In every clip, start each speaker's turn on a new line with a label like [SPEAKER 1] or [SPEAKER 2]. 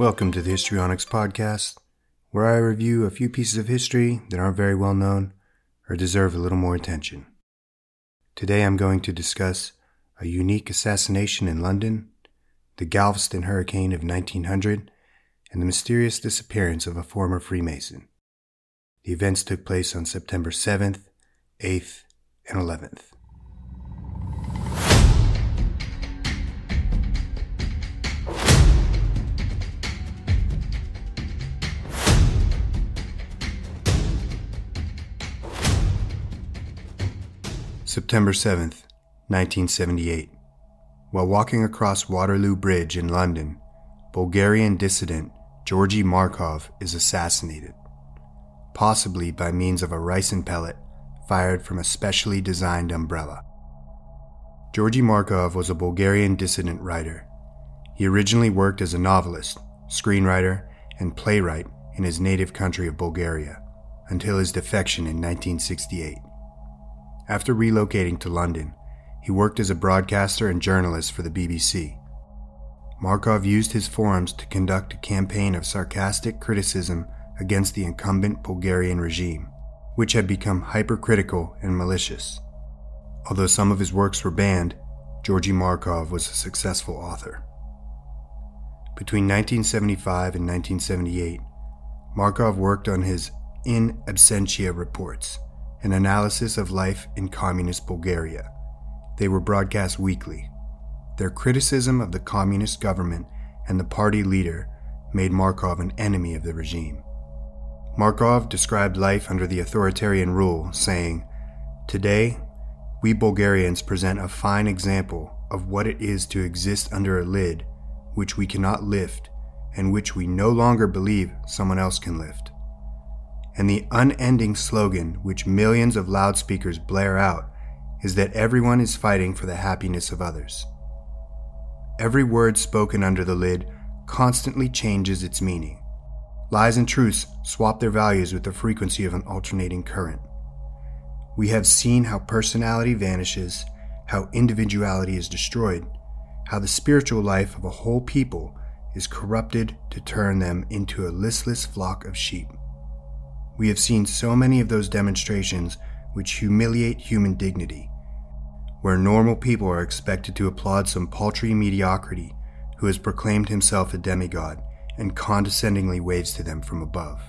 [SPEAKER 1] Welcome to the Histrionics Podcast, where I review a few pieces of history that aren't very well known or deserve a little more attention. Today I'm going to discuss a unique assassination in London, the Galveston hurricane of 1900, and the mysterious disappearance of a former Freemason. The events took place on September 7th, 8th, and 11th. September 7th, 1978. While walking across Waterloo Bridge in London, Bulgarian dissident Georgi Markov is assassinated, possibly by means of a ricin pellet fired from a specially designed umbrella. Georgi Markov was a Bulgarian dissident writer. He originally worked as a novelist, screenwriter, and playwright in his native country of Bulgaria until his defection in 1968. After relocating to London, he worked as a broadcaster and journalist for the BBC. Markov used his forums to conduct a campaign of sarcastic criticism against the incumbent Bulgarian regime, which had become hypercritical and malicious. Although some of his works were banned, Georgi Markov was a successful author. Between 1975 and 1978, Markov worked on his In Absentia reports, an analysis of life in communist Bulgaria. They were broadcast weekly. Their criticism of the communist government and the party leader made Markov an enemy of the regime. Markov described life under the authoritarian rule, saying, Today, we Bulgarians present a fine example of what it is to exist under a lid which we cannot lift and which we no longer believe someone else can lift and the unending slogan which millions of loudspeakers blare out is that everyone is fighting for the happiness of others. Every word spoken under the lid constantly changes its meaning. Lies and truths swap their values with the frequency of an alternating current. We have seen how personality vanishes, how individuality is destroyed, how the spiritual life of a whole people is corrupted to turn them into a listless flock of sheep. We have seen so many of those demonstrations which humiliate human dignity, where normal people are expected to applaud some paltry mediocrity who has proclaimed himself a demigod and condescendingly waves to them from above.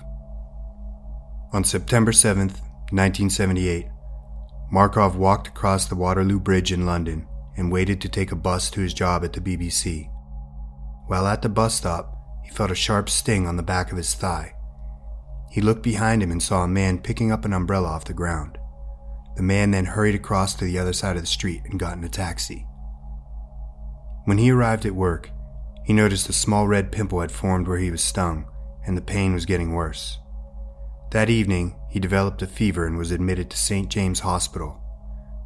[SPEAKER 1] On September 7, 1978, Markov walked across the Waterloo Bridge in London and waited to take a bus to his job at the BBC. While at the bus stop, he felt a sharp sting on the back of his thigh. He looked behind him and saw a man picking up an umbrella off the ground. The man then hurried across to the other side of the street and got in a taxi. When he arrived at work, he noticed a small red pimple had formed where he was stung, and the pain was getting worse. That evening, he developed a fever and was admitted to St. James Hospital,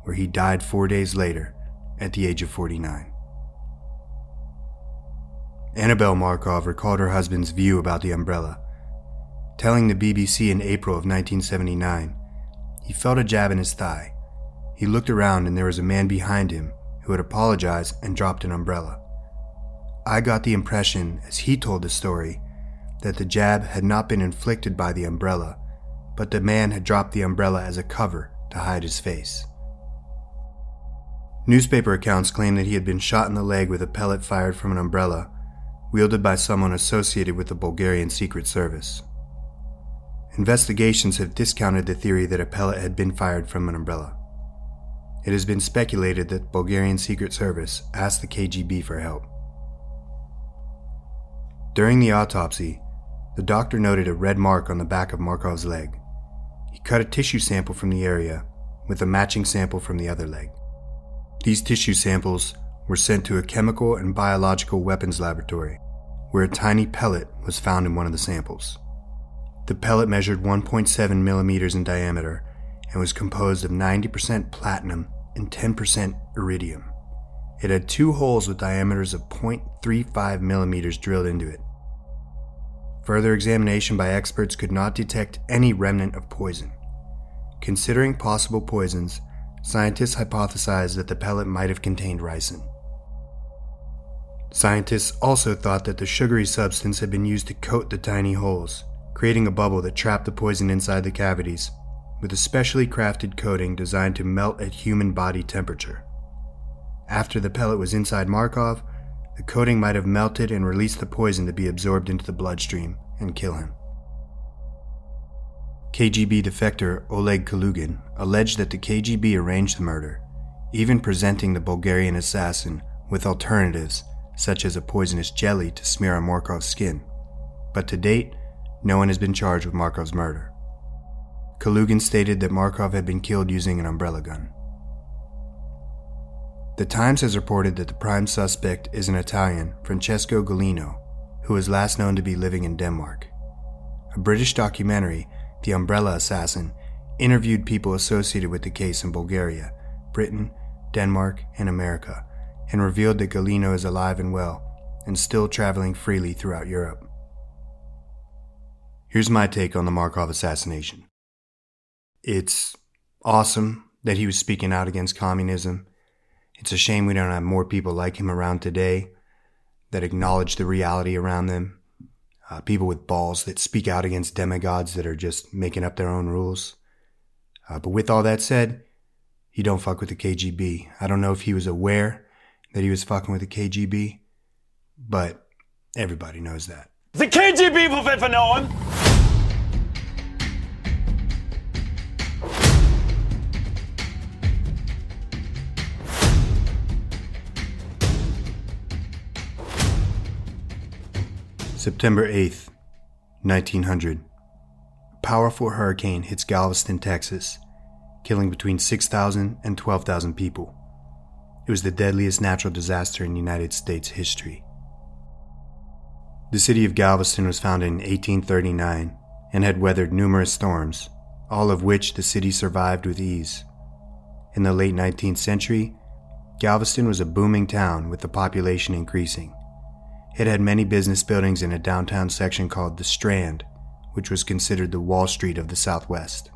[SPEAKER 1] where he died four days later at the age of 49. Annabel Markov recalled her husband's view about the umbrella telling the BBC in April of 1979. He felt a jab in his thigh. He looked around and there was a man behind him who had apologized and dropped an umbrella. I got the impression, as he told the story, that the jab had not been inflicted by the umbrella, but the man had dropped the umbrella as a cover to hide his face. Newspaper accounts claim that he had been shot in the leg with a pellet fired from an umbrella, wielded by someone associated with the Bulgarian Secret Service. Investigations have discounted the theory that a pellet had been fired from an umbrella. It has been speculated that Bulgarian Secret Service asked the KGB for help. During the autopsy, the doctor noted a red mark on the back of Markov's leg. He cut a tissue sample from the area with a matching sample from the other leg. These tissue samples were sent to a chemical and biological weapons laboratory, where a tiny pellet was found in one of the samples. The pellet measured 1.7 millimeters in diameter and was composed of 90% platinum and 10% iridium. It had two holes with diameters of 0.35 millimeters drilled into it. Further examination by experts could not detect any remnant of poison. Considering possible poisons, scientists hypothesized that the pellet might have contained ricin. Scientists also thought that the sugary substance had been used to coat the tiny holes, creating a bubble that trapped the poison inside the cavities, with a specially crafted coating designed to melt at human body temperature. After the pellet was inside Markov, the coating might have melted and released the poison to be absorbed into the bloodstream and kill him. KGB defector Oleg Kalugin alleged that the KGB arranged the murder, even presenting the Bulgarian assassin with alternatives such as a poisonous jelly to smear on Markov's skin. But to date, no one has been charged with Markov's murder. Kalugin stated that Markov had been killed using an umbrella gun. The Times has reported that the prime suspect is an Italian, Francesco Gullino, who was last known to be living in Denmark. A British documentary, The Umbrella Assassin, interviewed people associated with the case in Bulgaria, Britain, Denmark, and America, and revealed that Gullino is alive and well and still traveling freely throughout Europe. Here's my take on the Markov assassination. It's awesome that he was speaking out against communism. It's a shame we don't have more people like him around today that acknowledge the reality around them. Uh, people with balls that speak out against demigods that are just making up their own rules. Uh, but with all that said, he don't fuck with the KGB. I don't know if he was aware that he was fucking with the KGB, but everybody knows that.
[SPEAKER 2] The KGB will vernomen!
[SPEAKER 1] September 8th, 1900. A powerful hurricane hits Galveston, Texas, killing between 6,000 and 12,000 people. It was the deadliest natural disaster in United States history. The city of Galveston was founded in 1839 and had weathered numerous storms, all of which the city survived with ease. In the late 19th century, Galveston was a booming town with the population increasing. It had many business buildings in a downtown section called the Strand, which was considered the Wall Street of the Southwest.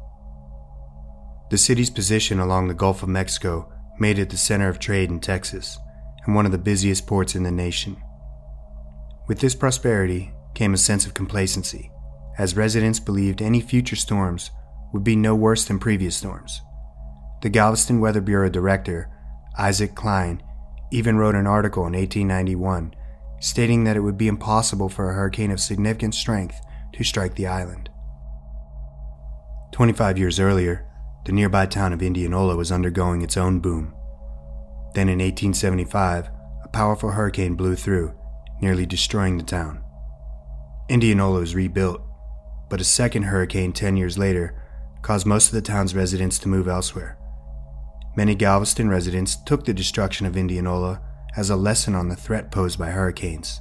[SPEAKER 1] The city's position along the Gulf of Mexico made it the center of trade in Texas and one of the busiest ports in the nation. With this prosperity came a sense of complacency, as residents believed any future storms would be no worse than previous storms. The Galveston Weather Bureau director, Isaac Cline, even wrote an article in 1891 stating that it would be impossible for a hurricane of significant strength to strike the island. 25 years earlier, the nearby town of Indianola was undergoing its own boom. Then in 1875, a powerful hurricane blew through, nearly destroying the town. Indianola was rebuilt, but a second hurricane 10 years later caused most of the town's residents to move elsewhere. Many Galveston residents took the destruction of Indianola as a lesson on the threat posed by hurricanes.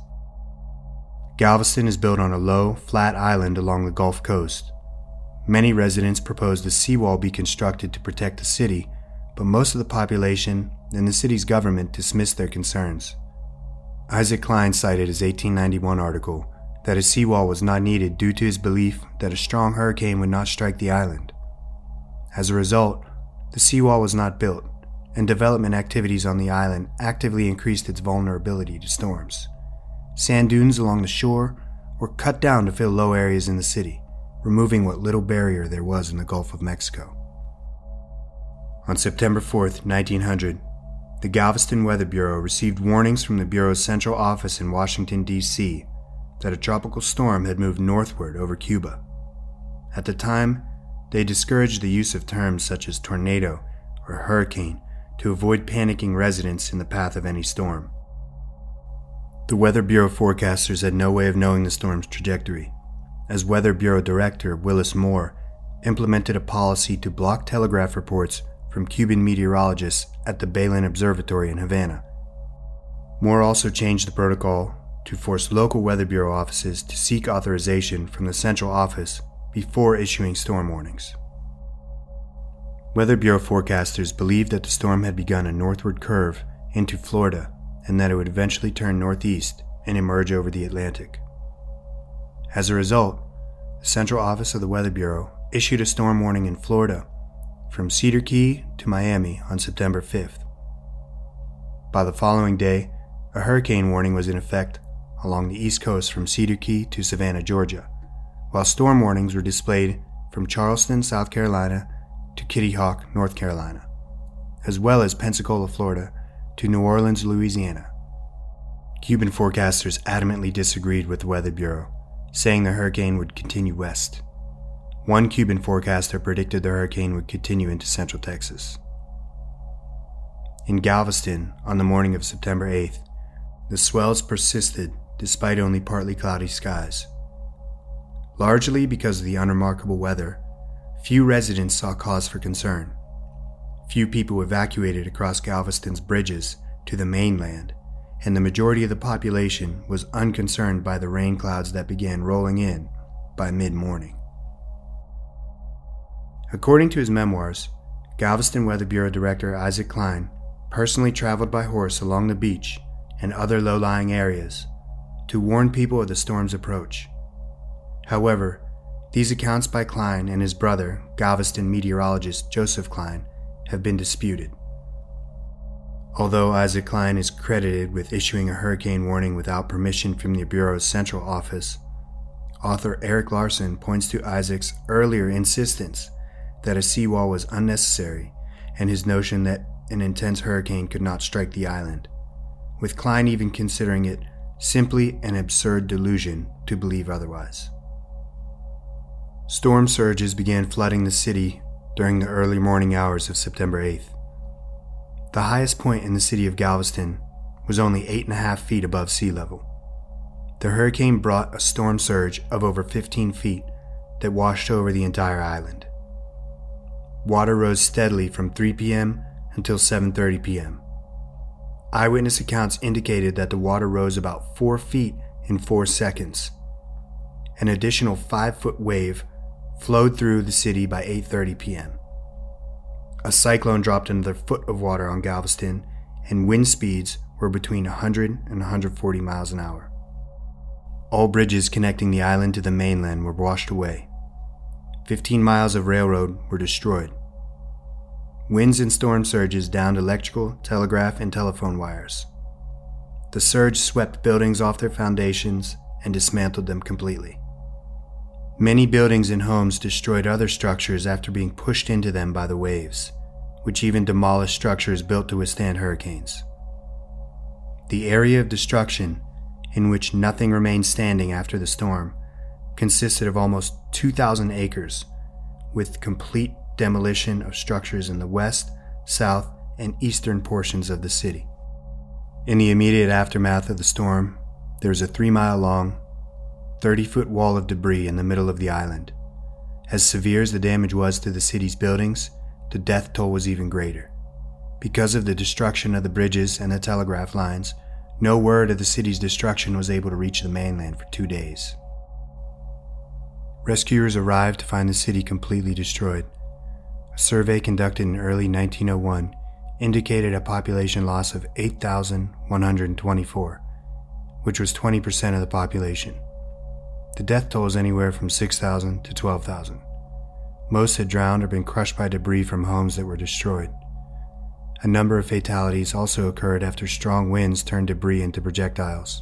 [SPEAKER 1] Galveston is built on a low, flat island along the Gulf Coast, Many residents proposed a seawall be constructed to protect the city, but most of the population and the city's government dismissed their concerns. Isaac Cline cited his 1891 article that a seawall was not needed due to his belief that a strong hurricane would not strike the island. As a result, the seawall was not built, and development activities on the island actively increased its vulnerability to storms. Sand dunes along the shore were cut down to fill low areas in the city removing what little barrier there was in the Gulf of Mexico. On September 4, 1900, the Galveston Weather Bureau received warnings from the Bureau's central office in Washington, D.C., that a tropical storm had moved northward over Cuba. At the time, they discouraged the use of terms such as tornado or hurricane to avoid panicking residents in the path of any storm. The Weather Bureau forecasters had no way of knowing the storm's trajectory, as Weather Bureau Director Willis Moore implemented a policy to block telegraph reports from Cuban meteorologists at the Belén Observatory in Havana. Moore also changed the protocol to force local Weather Bureau offices to seek authorization from the central office before issuing storm warnings. Weather Bureau forecasters believed that the storm had begun a northward curve into Florida and that it would eventually turn northeast and emerge over the Atlantic. As a result, the Central Office of the Weather Bureau issued a storm warning in Florida from Cedar Key to Miami on September 5th. By the following day, a hurricane warning was in effect along the east coast from Cedar Key to Savannah, Georgia, while storm warnings were displayed from Charleston, South Carolina to Kitty Hawk, North Carolina, as well as Pensacola, Florida to New Orleans, Louisiana. Cuban forecasters adamantly disagreed with the Weather Bureau, saying the hurricane would continue west. One Cuban forecaster predicted the hurricane would continue into central Texas. In Galveston, on the morning of September 8th, the swells persisted despite only partly cloudy skies. Largely because of the unremarkable weather, few residents saw cause for concern. Few people evacuated across Galveston's bridges to the mainland, and the majority of the population was unconcerned by the rain clouds that began rolling in by mid morning. According to his memoirs, Galveston Weather Bureau Director Isaac Cline personally traveled by horse along the beach and other low lying areas to warn people of the storm's approach. However, these accounts by Cline and his brother, Galveston meteorologist Joseph Cline, have been disputed. Although Isaac Cline is credited with issuing a hurricane warning without permission from the Bureau's central office, author Erik Larson points to Isaac's earlier insistence that a seawall was unnecessary and his notion that an intense hurricane could not strike the island, with Cline even considering it simply an absurd delusion to believe otherwise. Storm surges began flooding the city during the early morning hours of September 8th. The highest point in the city of Galveston was only 8.5 feet above sea level. The hurricane brought a storm surge of over 15 feet that washed over the entire island. Water rose steadily from 3 p.m. until 7:30 p.m. Eyewitness accounts indicated that the water rose about 4 feet in 4 seconds. An additional 5-foot wave flowed through the city by 8:30 p.m. A cyclone dropped another foot of water on Galveston, and wind speeds were between 100 and 140 miles an hour. All bridges connecting the island to the mainland were washed away. 15 miles of railroad were destroyed. Winds and storm surges downed electrical, telegraph, and telephone wires. The surge swept buildings off their foundations and dismantled them completely. Many buildings and homes destroyed other structures after being pushed into them by the waves, which even demolished structures built to withstand hurricanes. The area of destruction, in which nothing remained standing after the storm, consisted of almost 2,000 acres, with complete demolition of structures in the west, south, and eastern portions of the city. In the immediate aftermath of the storm, there was a three mile long, 30 foot wall of debris in the middle of the island. As severe as the damage was to the city's buildings, the death toll was even greater. Because of the destruction of the bridges and the telegraph lines, no word of the city's destruction was able to reach the mainland for two days. Rescuers arrived to find the city completely destroyed a survey conducted in early 1901 indicated a population loss of 8,124, which was 20% of the population. The death toll is anywhere from 6,000 to 12,000. Most had drowned or been crushed by debris from homes that were destroyed. A number of fatalities also occurred after strong winds turned debris into projectiles.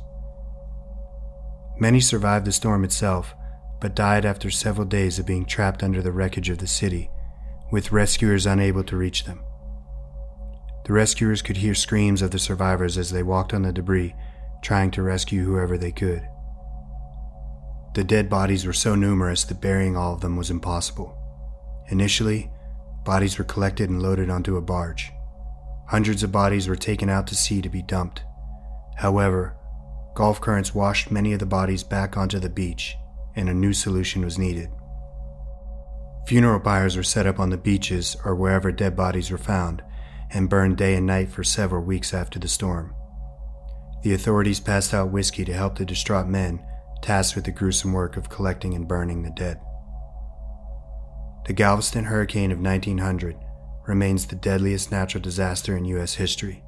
[SPEAKER 1] Many survived the storm itself, but died after several days of being trapped under the wreckage of the city with rescuers unable to reach them. The rescuers could hear screams of the survivors as they walked on the debris, trying to rescue whoever they could. The dead bodies were so numerous that burying all of them was impossible. Initially, bodies were collected and loaded onto a barge. Hundreds of bodies were taken out to sea to be dumped. However, Gulf currents washed many of the bodies back onto the beach, and a new solution was needed. Funeral pyres were set up on the beaches or wherever dead bodies were found and burned day and night for several weeks after the storm. The authorities passed out whiskey to help the distraught men tasked with the gruesome work of collecting and burning the dead. The Galveston hurricane of 1900 remains the deadliest natural disaster in U.S. history.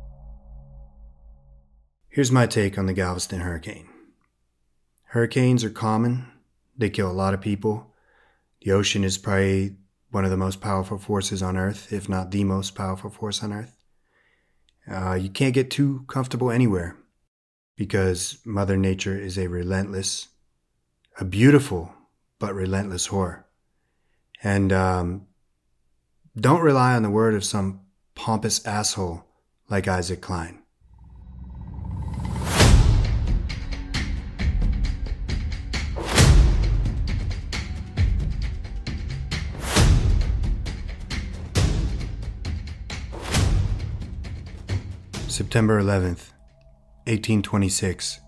[SPEAKER 1] Here's my take on the Galveston hurricane. Hurricanes are common, they kill a lot of people, the ocean is probably one of the most powerful forces on Earth, if not the most powerful force on Earth. Uh, you can't get too comfortable anywhere. Because Mother Nature is a relentless, a beautiful but relentless whore. And um, don't rely on the word of some pompous asshole like Isaac Cline. September 11th, 1826.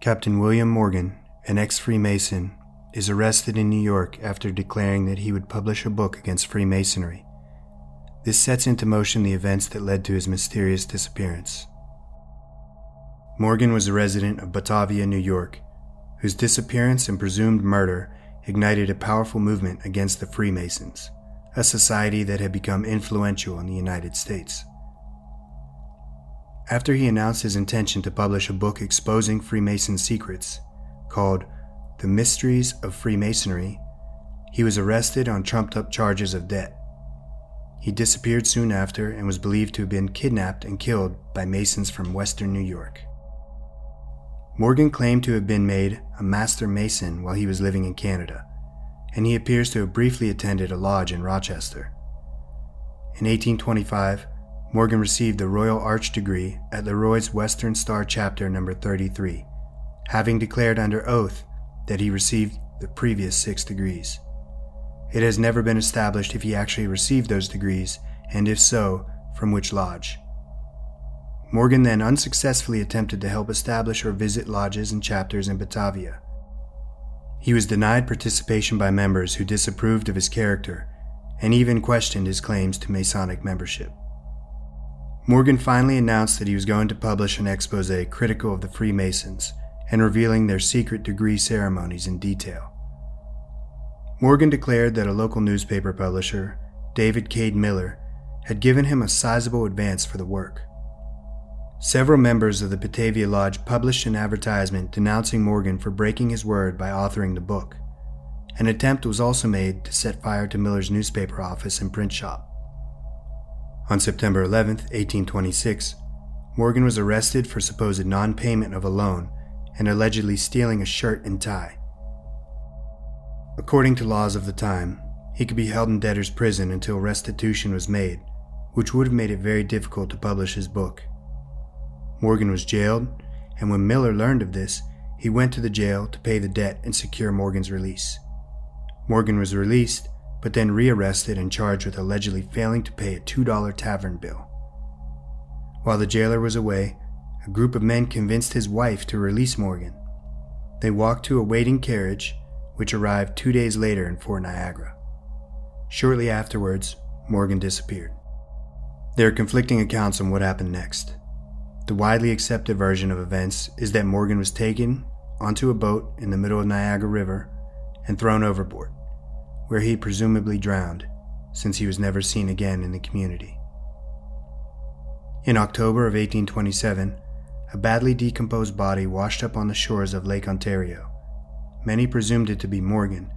[SPEAKER 1] Captain William Morgan, an ex Freemason, is arrested in New York after declaring that he would publish a book against Freemasonry. This sets into motion the events that led to his mysterious disappearance. Morgan was a resident of Batavia, New York, whose disappearance and presumed murder ignited a powerful movement against the Freemasons, a society that had become influential in the United States. After he announced his intention to publish a book exposing Freemason secrets called The Mysteries of Freemasonry, he was arrested on trumped up charges of debt. He disappeared soon after and was believed to have been kidnapped and killed by Masons from Western New York. Morgan claimed to have been made a Master Mason while he was living in Canada, and he appears to have briefly attended a lodge in Rochester. In 1825, Morgan received the Royal Arch degree at Leroy's Western Star Chapter number 33, having declared under oath that he received the previous six degrees. It has never been established if he actually received those degrees, and if so, from which lodge. Morgan then unsuccessfully attempted to help establish or visit lodges and chapters in Batavia. He was denied participation by members who disapproved of his character and even questioned his claims to Masonic membership. Morgan finally announced that he was going to publish an expose critical of the Freemasons and revealing their secret degree ceremonies in detail. Morgan declared that a local newspaper publisher, David Cade Miller, had given him a sizable advance for the work. Several members of the Batavia Lodge published an advertisement denouncing Morgan for breaking his word by authoring the book. An attempt was also made to set fire to Miller's newspaper office and print shop. On September 11, 1826, Morgan was arrested for supposed non payment of a loan and allegedly stealing a shirt and tie. According to laws of the time, he could be held in debtor's prison until restitution was made, which would have made it very difficult to publish his book. Morgan was jailed, and when Miller learned of this, he went to the jail to pay the debt and secure Morgan's release. Morgan was released but then rearrested and charged with allegedly failing to pay a $2 tavern bill. While the jailer was away, a group of men convinced his wife to release Morgan. They walked to a waiting carriage, which arrived two days later in Fort Niagara. Shortly afterwards, Morgan disappeared. There are conflicting accounts on what happened next. The widely accepted version of events is that Morgan was taken onto a boat in the middle of Niagara River and thrown overboard where he presumably drowned, since he was never seen again in the community. In October of 1827, a badly decomposed body washed up on the shores of Lake Ontario. Many presumed it to be Morgan.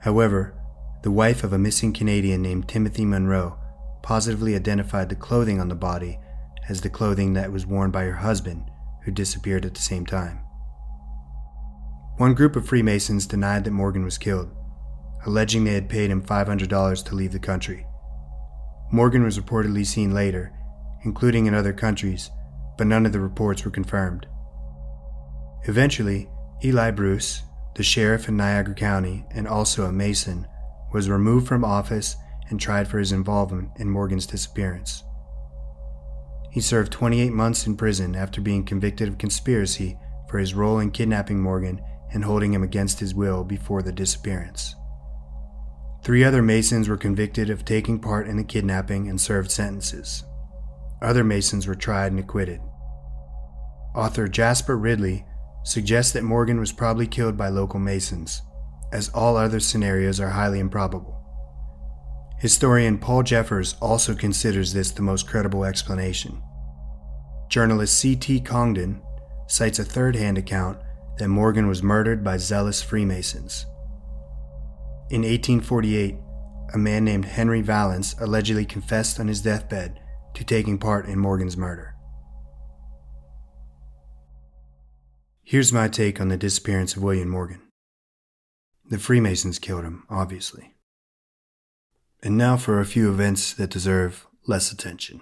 [SPEAKER 1] However, the wife of a missing Canadian named Timothy Monroe positively identified the clothing on the body as the clothing that was worn by her husband, who disappeared at the same time. One group of Freemasons denied that Morgan was killed, alleging they had paid him $500 to leave the country. Morgan was reportedly seen later, including in other countries, but none of the reports were confirmed. Eventually, Eli Bruce, the sheriff in Niagara County and also a Mason, was removed from office and tried for his involvement in Morgan's disappearance. He served 28 months in prison after being convicted of conspiracy for his role in kidnapping Morgan and holding him against his will before the disappearance. Three other Masons were convicted of taking part in the kidnapping and served sentences. Other Masons were tried and acquitted. Author Jasper Ridley suggests that Morgan was probably killed by local Masons, as all other scenarios are highly improbable. Historian Paul Jeffers also considers this the most credible explanation. Journalist C.T. Congdon cites a third hand account that Morgan was murdered by zealous Freemasons. In 1848, a man named Henry Valance allegedly confessed on his deathbed to taking part in Morgan's murder. Here's my take on the disappearance of William Morgan. The Freemasons killed him, obviously. And now for a few events that deserve less attention.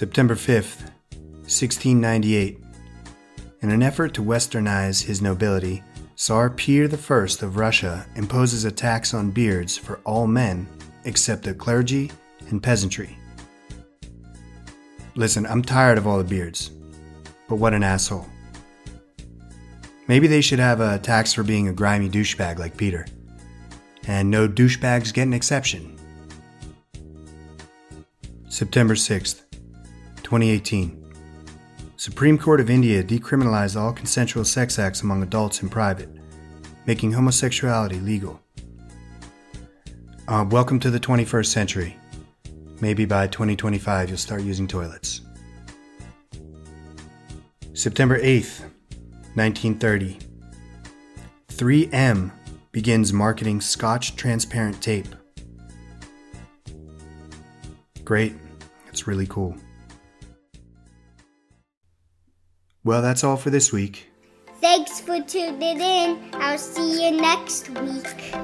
[SPEAKER 1] September 5th, 1698. In an effort to westernize his nobility, Tsar Peter I of Russia imposes a tax on beards for all men except the clergy and peasantry. Listen, I'm tired of all the beards, but what an asshole. Maybe they should have a tax for being a grimy douchebag like Peter. And no douchebags get an exception. September 6th, 2018. Supreme Court of India decriminalized all consensual sex acts among adults in private, making homosexuality legal. Uh, welcome to the 21st century. Maybe by 2025 you'll start using toilets. September 8th, 1930. 3M begins marketing Scotch transparent tape. Great. It's really cool. Well, that's all for this week.
[SPEAKER 3] Thanks for tuning in. I'll see you next week.